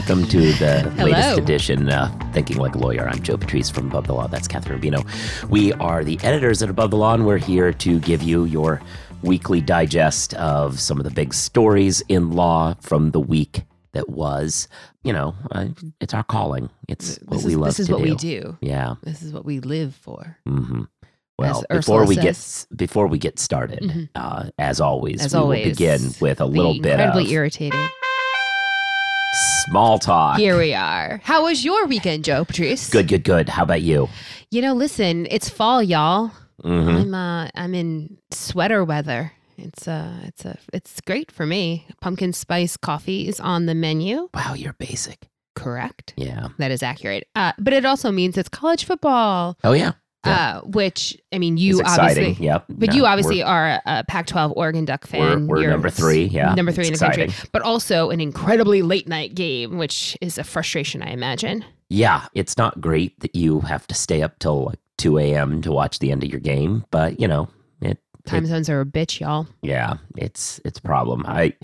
welcome to the latest edition, uh, Thinking Like a Lawyer. I'm Joe Patrice from Above the Law. That's Kathryn Rubino. We are the editors at Above the Law, and we're here to give you your weekly digest of some of the big stories in law from the week that was. You know, uh, it's our calling. It's what This we love this is what do. we do. Yeah. This is what we live for. hmm Well, As before Ursula we get before we get started, Mhm. uh, as always, As we always, will begin with a little bit incredibly of irritating. Small talk. Here we are. How was your weekend, Joe Patrice? Good, good, good. How about you? You know, listen, it's fall, y'all. hmm I'm uh I'm in sweater weather. It's uh it's a it's great for me. Pumpkin spice coffee is on the menu. Wow, you're basic. Correct. Yeah. That is accurate. Uh, but it also means it's college football. Oh yeah. Uh, which I mean, you exciting. obviously, Yep. but No, you obviously we're, a, a Pac-12 Oregon Duck we're, fan. we're You're number three. Yeah. number three It's in the country, but also an incredibly late night game, which is a frustration, I imagine. Yeah, it's not great that you have to stay up till like two a.m. to watch the end of your game, but you know it. Time it- zones are a bitch, y'all. yeah, it's it's a problem. I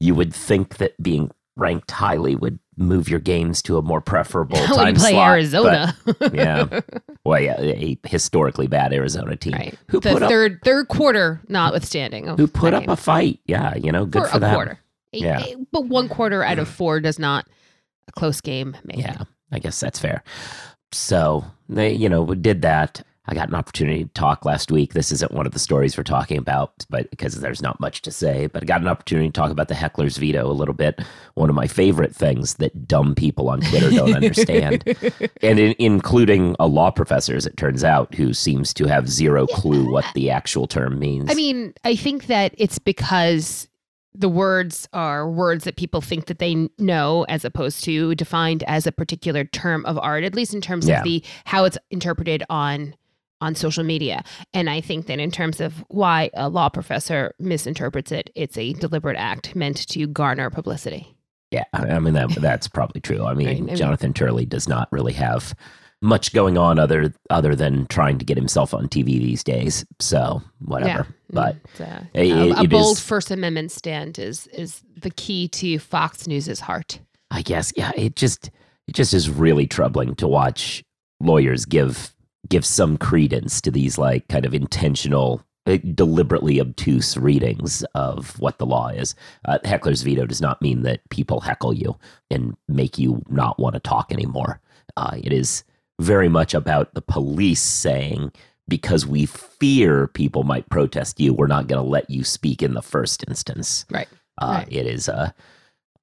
you would think that being ranked highly would move your games to a more preferable when time you play slot, Arizona, but- yeah. well, yeah, a historically bad Arizona team right? who the put up third third quarter, notwithstanding, oh, who put up game. a fight. Yeah, you know, good for, for, a them. quarter. Yeah. but one quarter out of four does not a close game make. Yeah, I guess that's fair. So they, you know, did that. I got an opportunity to talk last week. This isn't one of the stories we're talking about, but because there's not much to say, but I got an opportunity to talk about the heckler's veto a little bit. One of my favorite things that dumb people on Twitter don't understand, and in, including a law professor, as it turns out, who seems to have zero clue what the actual term means. I mean, I think that it's because the words are words that people think that they know as opposed to defined as a particular term of art at least in terms Yeah. of the how it's interpreted on on social media and i think that in terms of why a law professor misinterprets it it's a deliberate act meant to garner publicity Yeah, I mean that that's probably true. I mean, Right, I mean- Jonathan Turley does not really have much going on other other than trying to get himself on TV these days. So whatever. But It's, uh, It- a, bold is- first amendment stand is is the key to fox news's heart I guess yeah, it just it just is really troubling to watch lawyers give give some credence to these like kind of intentional uh, deliberately obtuse readings of what the law is. Uh, heckler's veto does not mean that people heckle you and make you not want to talk anymore. Uh, it is very much about the police saying, because we fear people might protest you, we're not going to let you speak in the first instance. Right. Uh, Right. It is a,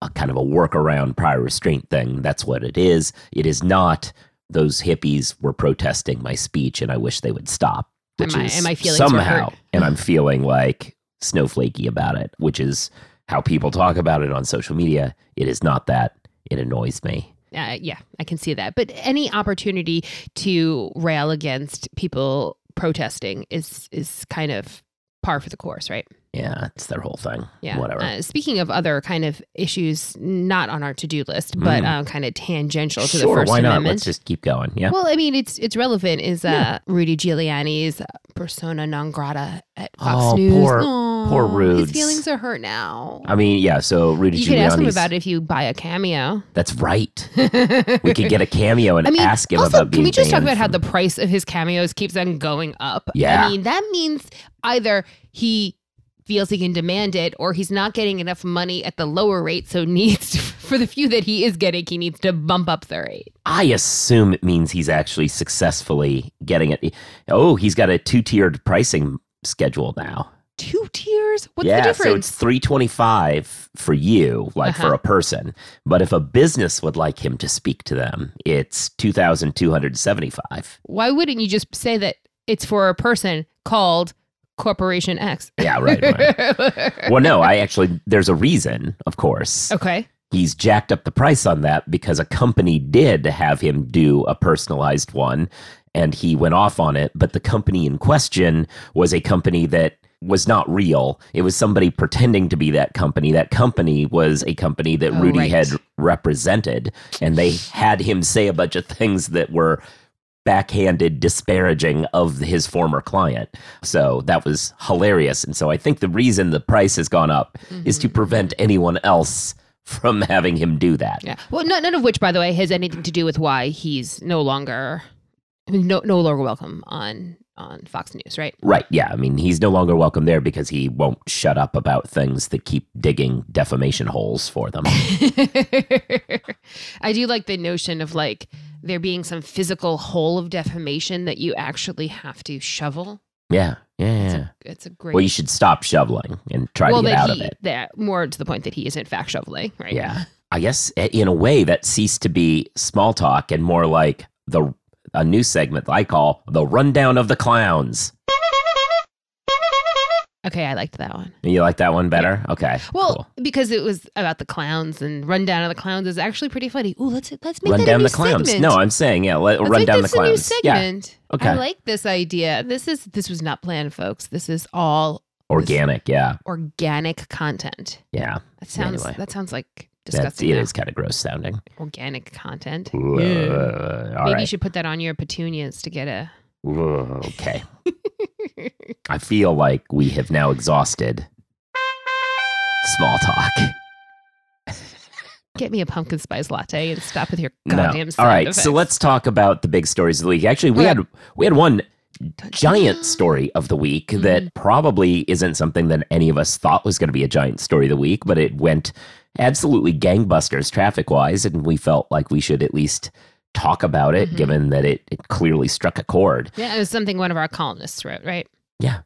a kind of a workaround prior restraint thing. That's what it is. It is not those hippies were protesting my speech and I wish they would stop. Which my- is and my feelings were somehow, and I'm feeling like snowflakey about it, which is how people talk about it on social media. It is not that. It annoys me. uh, yeah, I can see that. But any opportunity to rail against people protesting is is kind of par for the course, right? Yeah, it's their whole thing. Yeah. Whatever. Uh, speaking of other kind of issues, not on our to do list, but Mm. um, kind of tangential to the sure, First why not? Amendment. Let's just keep going. Yeah. Well, I mean, it's it's relevant. Is uh, Yeah. Rudy Giuliani's persona non grata at Fox Oh, News? poor- Aw, poor His feelings are hurt now. I mean, yeah. So Rudy you could ask him about it if you buy a cameo. That's right. We could get a cameo and I mean, ask him also, about being. can we just talk about how the price of his cameos keeps on going up? Yeah. I mean, that means either he feels he can demand it or he's not getting enough money at the lower rate, so needs to, for the few that he is getting, he needs to bump up the rate. I assume it means he's actually successfully getting it. Oh, he's got a two-tiered pricing schedule now. Two tiers? What's yeah, the difference? so it's three twenty-five for you, like for Uh-huh. a person. But if a business would like him to speak to them, it's two thousand two hundred seventy-five. Why wouldn't you just say that it's for a person called Corporation X? Yeah, right. right. well, no, I actually there's a reason, of course. okay. he's jacked up the price on that because a company did have him do a personalized one and he went off on it but the company in question was a company that was not real it was somebody pretending to be that company that company was a company that Oh, rudy right. had represented and they had him say a bunch of things that were backhanded disparaging of his former client so that was hilarious and so i think the reason the price has gone up is to Mhm. prevent anyone else from having him do that. Yeah. Well, no, none of which, by the way, has anything to do with why he's no longer no no longer welcome on on Fox News, right? Right. Yeah. I mean, he's no longer welcome there because he won't shut up about things that keep digging defamation holes for them. I do like the notion of like there being some physical hole of defamation that you actually have to shovel. Yeah. Yeah. It's a, it's a great. Well, you should stop shoveling and try well, to get out he, of it. That more to the point that he isn't fact shoveling, right? Yeah. I guess eh, in a way that ceased to be small talk and more like the a new segment that I call the rundown of the clowns. Okay, I liked that one. You like that one better? Okay. Well, cool. because it was about the clowns and rundown of the clowns is actually pretty funny. Ooh, let's let's make run that down a new the clowns. segment. No, I'm saying yeah. Let, Let's run down the this a new clowns. Yeah. segment. Okay. I like this idea. This is this was not planned, folks. This is all Organic. Yeah. organic content. Yeah. That sounds Anyway. that sounds like That's, disgusting. it now. kind of gross sounding. organic content. Uh, Yeah. all Maybe you should put that on your petunias to get a. Okay. I feel like we have now exhausted small talk. Get me a pumpkin spice latte and stop with your goddamn. All sound right. So let's talk about the big stories of the week. Actually, we Okay. had we had one giant story of the week Mm-hmm. that probably isn't something that any of us thought was going to be a giant story of the week, but it went absolutely gangbusters traffic wise, and we felt like we should at least talk about it, Mhm. given that it, it clearly struck a chord. Yeah, it was something one of our columnists wrote, right? S-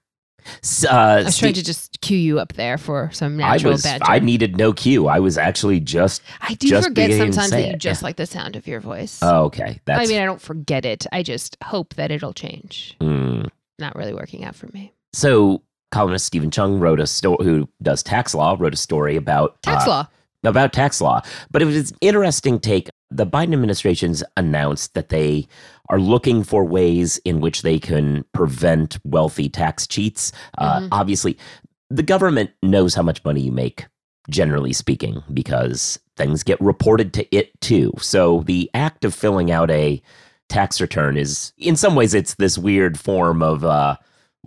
Uh, I was trying to just cue you up there for some I natural was bad I needed no cue. I was actually just I do just forget sometimes that you it, just yeah. like the sound of your voice. oh, okay. That's I mean, I don't forget it. I just hope that it'll change. mm. Not really working out for me. so. Columnist Steven Chung wrote a story, who does tax law, wrote a story about Tax uh, law. about tax law. But it was an interesting take. The Biden administration's announced that they are looking for ways in which they can prevent wealthy tax cheats. Uh, Mhm. obviously, the government knows how much money you make, generally speaking, because things get reported to it too. So the act of filling out a tax return is, in some ways, it's this weird form of. Uh,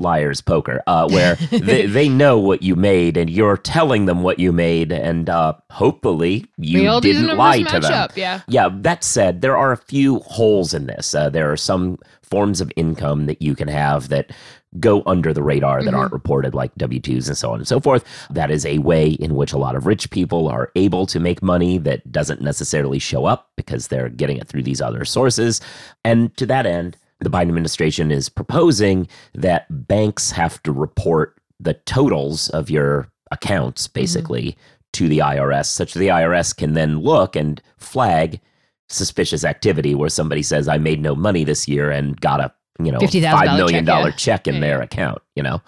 liar's poker uh, where they, they know what you made and you're telling them what you made and uh, hopefully you We all do the didn't lie to them up, yeah. yeah that said there are a few holes in this uh, there are some forms of income that you can have that go under the radar that Mhm. aren't reported like w2s and so on and so forth that is a way in which a lot of rich people are able to make money that doesn't necessarily show up because they're getting it through these other sources and to that end the Biden administration is proposing that banks have to report the totals of your accounts, mm-hmm. basically, to the IRS, such that the IRS can then look and flag suspicious activity where somebody says, I made no money this year and got a you know $50,000 five million check, dollar yeah. check in Yeah, their yeah. account. You know,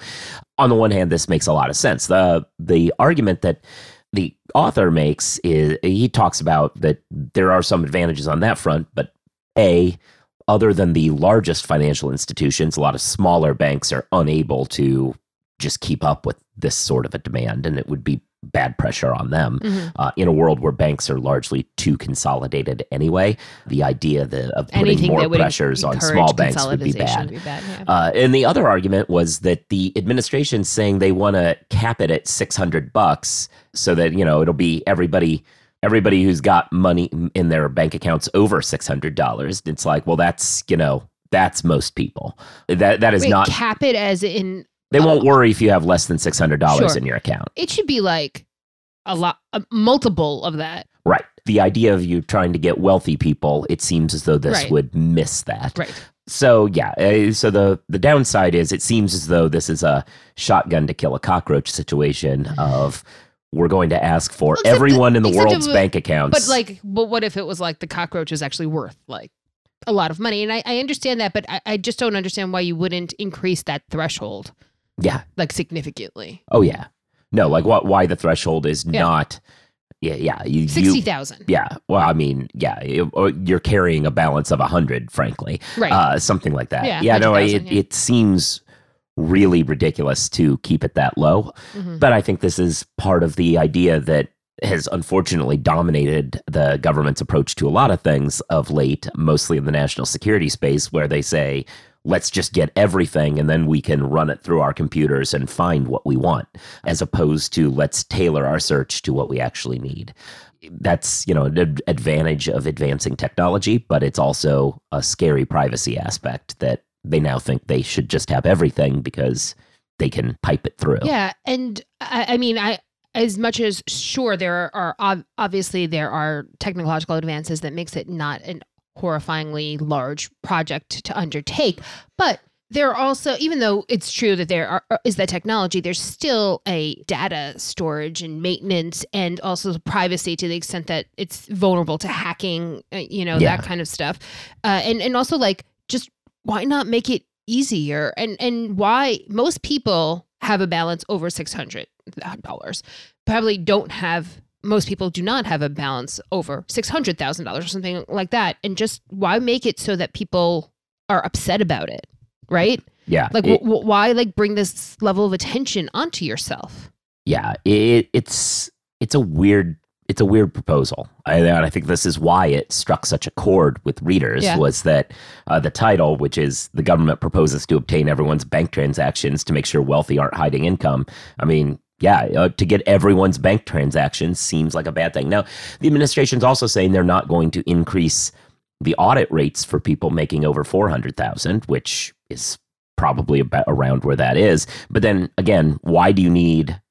on the one hand, this makes a lot of sense. the The argument that the author makes is he talks about that there are some advantages on that front, but a other than the largest financial institutions, a lot of smaller banks are unable to just keep up with this sort of a demand, and it would be bad pressure on them. Mhm. Uh, in a world where banks are largely too consolidated anyway, the idea that, of putting Anything more pressures on small banks would be bad. would be bad, yeah. Uh, and the other argument was that the administration's saying they want to cap it at 600 bucks so that, you know, it'll be everybody everybody who's got money in their bank accounts over $600. It's like, well, that's, you know, that's most people. That that is Wait, not cap it as in they won't worry if you have less than $600 Sure. in your account. it should be like a lot a multiple of that. Right. The idea of you trying to get wealthy people, it seems as though this Right. would miss that. Right. So yeah, uh, so the the downside is it seems as though this is a shotgun to kill a cockroach situation of we're going to ask for Except everyone in the world's would- bank accounts. But like, but what if it was like the cockroach is actually worth like a lot of money? And I, I understand that, but I, I just don't understand why you wouldn't increase that threshold yeah, like significantly. oh yeah, no, like what? Why the threshold is Yeah. not? Yeah, yeah, you, Sixty you yeah. Well, I mean, yeah, you're carrying a balance of a hundred, frankly. right? uh, something like that. Yeah, Yeah, no, 100,000, it, yeah. it seems really ridiculous to keep it that low. Mhm. But I think this is part of the idea that has unfortunately dominated the government's approach to a lot of things of late, mostly in the national security space, where they say, let's just get everything and then we can run it through our computers and find what we want, as opposed to let's tailor our search to what we actually need. that's you know an advantage of advancing technology, but it's also a scary privacy aspect that they now think they should just have everything because they can pipe it through. Yeah, and I, I mean, I as much as sure there are obviously there are technological advances that makes it not an horrifyingly large project to undertake, but there are also even though it's true that there are, is that technology there's still a data storage and maintenance and also privacy to the extent that it's vulnerable to hacking uh, you know yeah. that kind of stuff uh, and and also like just why not make it easier and and why most people have a balance over $600 probably don't have most people do not have a balance over $600,000 or something like that and just why make it so that people are upset about it right? Yeah. Like, it, w- why like bring this level of attention onto yourself? Yeah, it, it's it's a weird it's a weird proposal. I, and I think this is why it struck such a chord with readers yeah. was that uh, the title, which is the government proposes to obtain everyone's bank transactions to make sure wealthy aren't hiding income. I mean, yeah, uh, to get everyone's bank transactions seems like a bad thing. Now, the administration's also saying they're not going to increase the audit rates for people making over 400,000, which is probably about around where that is. But then again, why do you need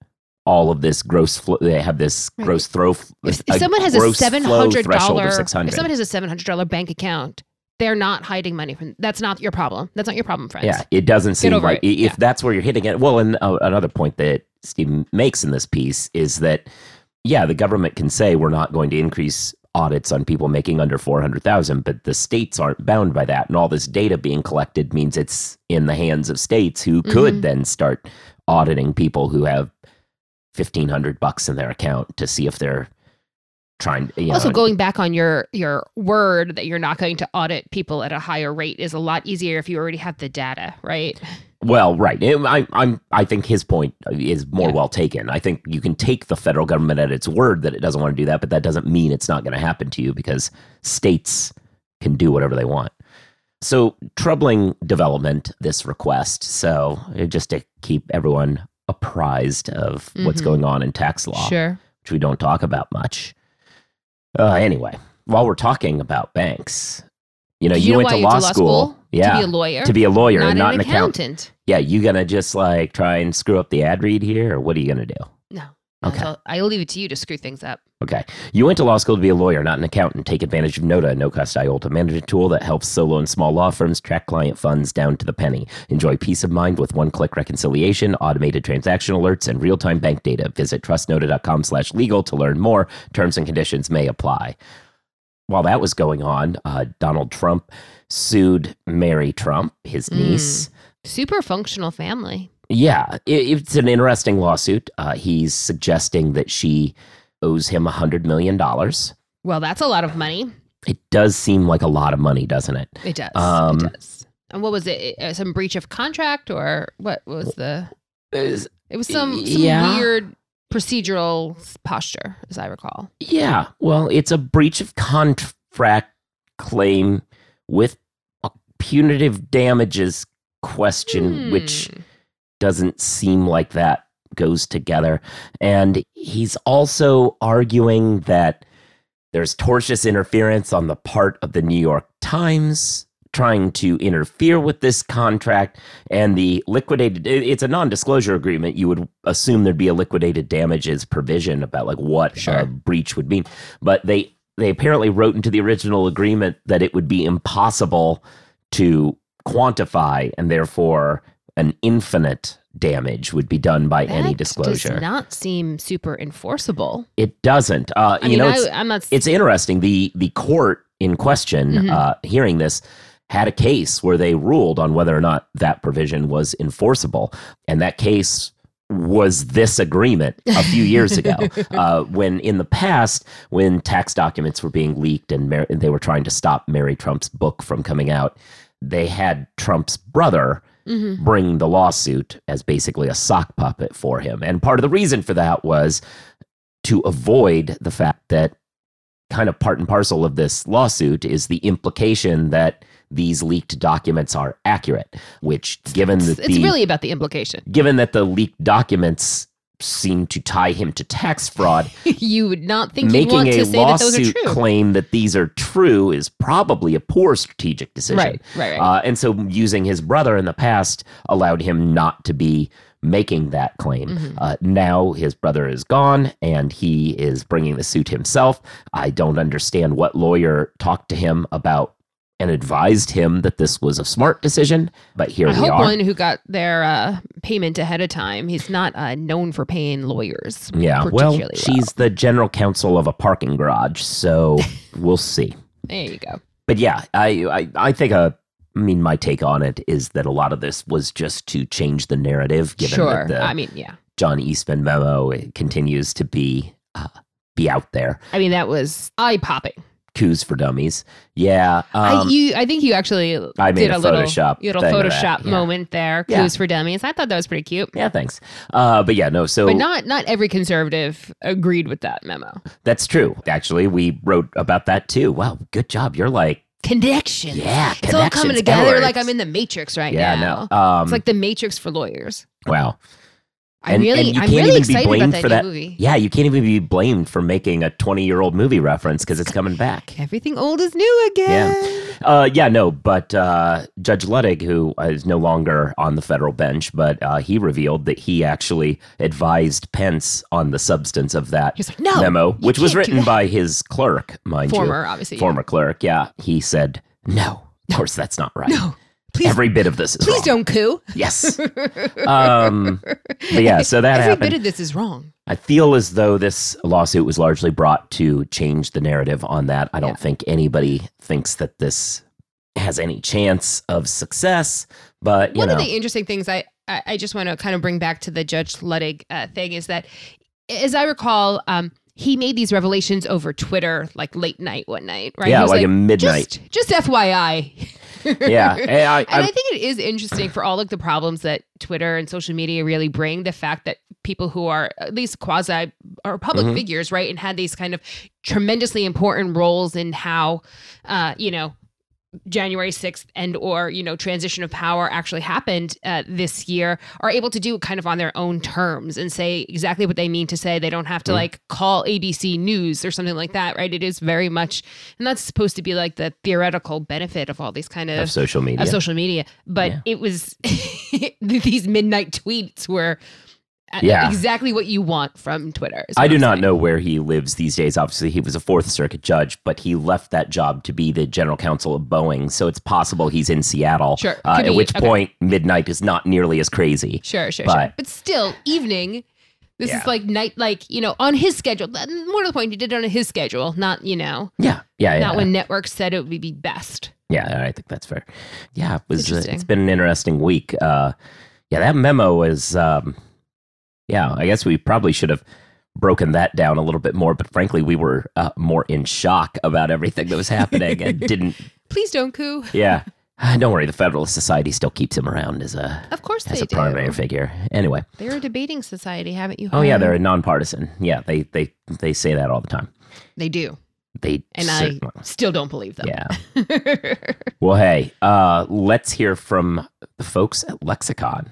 all of this gross flow? They have this gross throw. If, if someone has a seven hundred dollar, if someone has a seven hundred dollar bank account, they're not hiding money from. That's not your problem. That's not your problem, friends. Yeah, it doesn't seem like it. if yeah. that's where you're hitting it. Well, and uh, another point that Steve makes in this piece is that yeah, the government can say we're not going to increase audits on people making under 400,000, but the states aren't bound by that. And all this data being collected means it's in the hands of states who could mm-hmm. then start auditing people who have 1500 bucks in their account to see if they're trying you also going back on your your word that you're not going to audit people at a higher rate is a lot easier if you already have the data right well, right. I, I'm. I think his point is more yeah. well taken. I think you can take the federal government at its word that it doesn't want to do that, but that doesn't mean it's not going to happen to you because states can do whatever they want. So troubling development. This request. So just to keep everyone apprised of mm-hmm. what's going on in tax law, sure. which we don't talk about much. Uh, anyway, while we're talking about banks, you know, you, you know went to law, to law school, school, Yeah. To be a lawyer. To be a lawyer not and not an, an accountant. accountant. Yeah. You gonna just like try and screw up the ad read here, or what are you gonna do? No. Okay. I'll, I'll leave it to you to screw things up. Okay. You went to law school to be a lawyer, not an accountant. Take advantage of Nota, a no-cost IOLTA management tool that helps solo and small law firms track client funds down to the penny. Enjoy peace of mind with one-click reconciliation, automated transaction alerts, and real-time bank data. Visit trustnota.com slash legal to learn more. Terms and conditions may apply while that was going on, uh, Donald Trump sued Mary Trump, his hmm. niece. Mm. Super functional family. Yeah, it, it's an interesting lawsuit. Uh, he's suggesting that she owes him a $100 million. Well, that's a lot of money. It does seem like a lot of money, doesn't it? It does. Um, it does. And what was it? Uh, some breach of contract or what was the. It was some, some yeah. weird procedural posture, as I recall. Yeah. Well, it's a breach of contract claim with a punitive damages question, hmm. which doesn't seem like that goes together. And he's also arguing that there's tortious interference on the part of the New York Times trying to interfere with this contract and the liquidated it's a non-disclosure agreement you would assume there'd be a liquidated damages provision about like what sure. a breach would mean but they they apparently wrote into the original agreement that it would be impossible to quantify and therefore an infinite damage would be done by that any disclosure. It does not seem super enforceable. It doesn't. Uh, you mean, know, it's, I, not. It's interesting. The the court in question, mm-hmm. uh, hearing this, had a case where they ruled on whether or not that provision was enforceable. And that case was this agreement a few years ago uh, when in the past when tax documents were being leaked and, Mar- and they were trying to stop mary trump's book from coming out they had trump's brother mm-hmm. bring the lawsuit as basically a sock puppet for him and part of the reason for that was to avoid the fact that kind of part and parcel of this lawsuit is the implication that these leaked documents are accurate, which given that it's, the, really about the implication. Given that the leaked documents seem to tie him to tax fraud. you would not think Making want a to say that those are lawsuit true. claim that these are true is probably a poor strategic decision. Right, right, right. Uh, and so using his brother in the past allowed him not to be making that claim. Mhm. Uh, now his brother is gone and he is bringing the suit himself. I don't understand what lawyer talked to him about and advised him that this was a smart decision, but here I we hope are. one who got their uh, payment ahead of time. He's not uh, known for paying lawyers. yeah, well, particularly she's the general counsel of a parking garage, so we'll see. There you go. But yeah, I, I I think uh, I mean my take on it is that a lot of this was just to change the narrative, given sure. that the I mean, yeah. John Eastman memo continues to be uh, be out there. I mean, that was eye popping. Coups for dummies, yeah. I, Um, you, I think you actually I did a a, little Photoshop little Photoshop yeah. moment there. Yeah. Clues for dummies. I thought that was pretty cute. yeah, thanks. Uh, but yeah, no. So but not not every conservative agreed with that memo. that's true. Actually, we wrote about that too. Wow, good job. You're like, Connections. yeah, It's all coming together Edwards. like I'm in the Matrix right yeah, now. no. Um, it's like the Matrix for lawyers. wow. I'm And- really, and you I'm really even be excited blamed about that for that. movie. Yeah, you can't even be blamed for making a 20 year old movie reference because it's coming back. Everything old is new again. Uh, yeah, no, but uh, Judge Luttig, who is no longer on the federal bench, but uh, he revealed that he actually advised Pence on the substance of that like, no, memo, which was written by his clerk, mind former, you. Former, obviously. yeah. Former clerk, yeah. He said, no, of course that's not right. No, please, Every bit of this is please wrong. don't coup. Yes. Um, but yeah, so that Every happened. bit of this is wrong. I feel as though this lawsuit was largely brought to change the narrative on that. I don't Yeah. think anybody thinks that this has any chance of success, but you One know, of the interesting things I, I, I just want to kind of bring back to the Judge Luttig uh, thing is that, as I recall, um, he made these revelations over Twitter like late night one night, right? Yeah, was like, at midnight. Just, just FYI. yeah, and I, And I think it is interesting for all like the problems that Twitter and social media really bring. The fact that people who are at least quasi or public Mhm. figures, right, and had these kind of tremendously important roles in how, uh, you know, January 6th and or you know transition of power actually happened uh, this year are able to do it kind of on their own terms and say exactly what they mean to say they don't have to Mhm. like call ABC news or something like that right it is very much and that's supposed to be like the theoretical benefit of all these kind of of social media. of social media. But Yeah. it was these midnight tweets were Yeah. exactly what you want from Twitter. I do I'm not saying. know where he lives these days. Obviously, he was a Fourth Circuit judge, but he left that job to be the general counsel of Boeing. So it's possible he's in Seattle. Sure. Uh, at which Okay. point, midnight is not nearly as crazy. Sure, sure, sure. But- But still, evening. This Yeah. is like night, like you know, on his schedule. More to the point, he did it on his schedule, not you know, Yeah, yeah, yeah. not when networks said it would be best. Yeah, I think that's fair. Yeah, it was. Uh, it's been an interesting week. Uh, yeah, that memo was. Um, yeah, I guess we probably should have broken that down a little bit more. But frankly, we were uh, more in shock about everything that was happening and didn't. Please don't coup. Yeah, Ah, don't worry. The Federalist Society still keeps him around as a Of course as a primary figure. Anyway. They're a debating society, haven't you? Heard? Oh yeah, they're a nonpartisan. Yeah, they they they say that all the time. they do, They and certainly- I still don't believe them. yeah. Well, hey, uh, let's hear from the folks at Lexicon.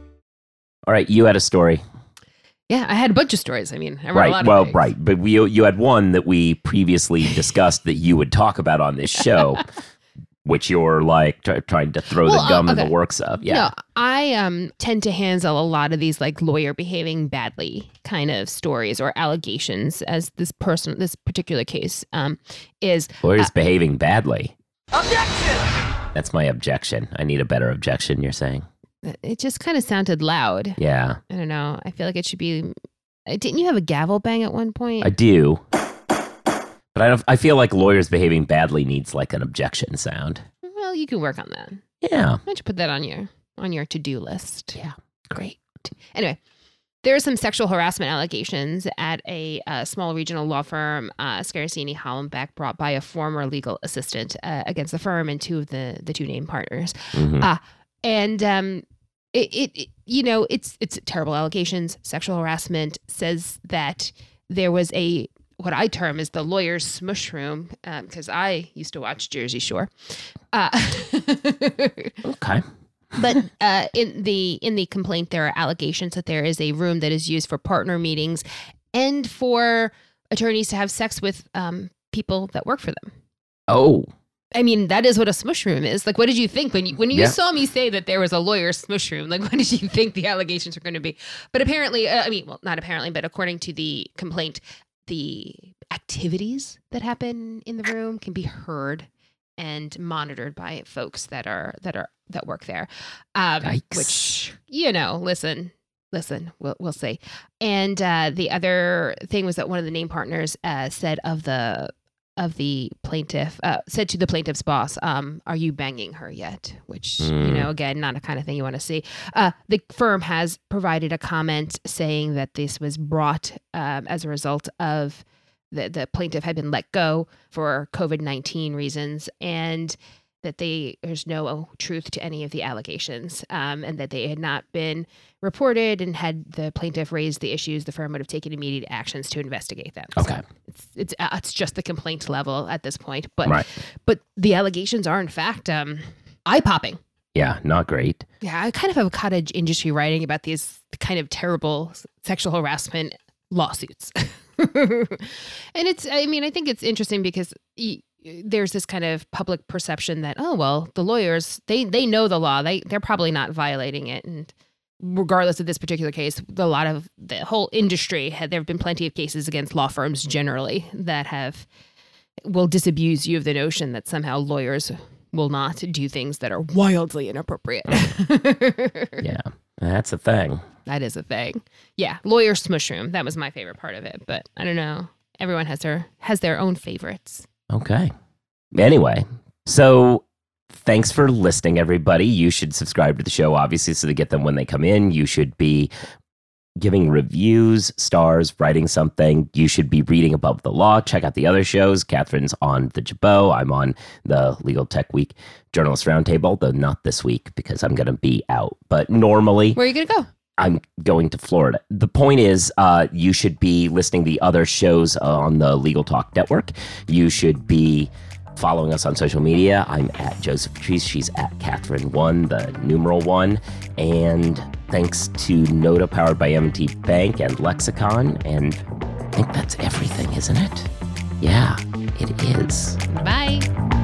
All right, you had a story. Yeah, I had a bunch of stories. I mean, I wrote a right. lot of Well, things. right. But we, you had one that we previously discussed that you would talk about on this show, which you're like try trying to throw Well, the uh, gum in the works of. Yeah. No, I um tend to handle a lot of these like lawyer behaving badly kind of stories or allegations as this person this particular case um is Lawyers uh, behaving badly. Objection! That's my objection. I need a better objection, you're saying? It just kind of sounded loud. Yeah, I don't know. I feel like it should be uh, didn't you have a gavel bang at one point? I do. But I, don't, I feel like lawyers behaving badly needs like an objection sound. well, you can work on that. Yeah. Why don't you put that on your on your to-do list? Yeah. Great. Anyway, There are some sexual harassment allegations at a, uh, small regional law firm, uh, Scarinci Hollenbeck, brought by a former legal assistant uh, against the firm and two of the the two named partners. Mhm. Uh, and um, it, it, it- you know, it's it's terrible allegations. Sexual harassment says that there was a what I term is the lawyer's smush room because I used to watch Jersey Shore. Uh, okay. but uh, in the in the complaint, there are allegations that there is a room that is used for partner meetings and for attorneys to have sex with um, people that work for them. Oh, I mean, that is what a smush room is. Like, what did you think when you when you Yeah. saw me say that there was a lawyer's smush room? Like, what did you think the allegations were going to be? But apparently, uh, I mean, well, not apparently, but according to the complaint, the activities that happen in the room can be heard and monitored by folks that are that are that work there. Um, Yikes. which you know, listen, listen, we'll we'll see. And uh, the other thing was that one of the name partners uh, said of the of the plaintiff uh, said to the plaintiff's boss, um, "Are you banging her yet?" Which you Mm. know, again, not a kind of thing you want to see. Uh, the firm has provided a comment saying that this was brought um, as a result of the the plaintiff had been let go for COVID nineteen reasons and. That they there's no truth to any of the allegations, um, and that they had not been reported. And had the plaintiff raised the issues, the firm would have taken immediate actions to investigate them. So okay. it's it's uh, it's just the complaint level at this point but Right. but the allegations are in fact um eye popping Yeah, not great. yeah i kind of have a cottage industry writing about these kind of terrible sexual harassment lawsuits and it's i mean i think it's interesting because there's this kind of public perception that oh well the lawyers they they know the law. They they're probably not violating it. And regardless of this particular case a lot of the whole industry had there have been plenty of cases against law firms generally that have will disabuse you of the notion that somehow lawyers will not do things that are wildly inappropriate. Yeah, that's a thing. that is a thing. Yeah lawyer smushroom that was my favorite part of it. But i don't know. Everyone has their has their own favorites Okay. Anyway, so thanks for listening, everybody. You should subscribe to the show, obviously, so to get them when they come in. You should be giving reviews, stars, writing something. You should be reading Above the Law. Check out the other shows. Kathryn's on the Jabot. I'm on the Legal Tech Week Journalist Roundtable, though not this week because I'm going to be out. But normally, where are you gonna go I'm going to Florida. The point is, uh, you should be listening to the other shows on the Legal Talk Network. You should be following us on social media. I'm at Joseph Patrice. She's at Kathryn One, the numeral one. And thanks to Nota, powered by MT Bank and Lexicon. And I think that's everything, isn't it? Yeah, it is. bye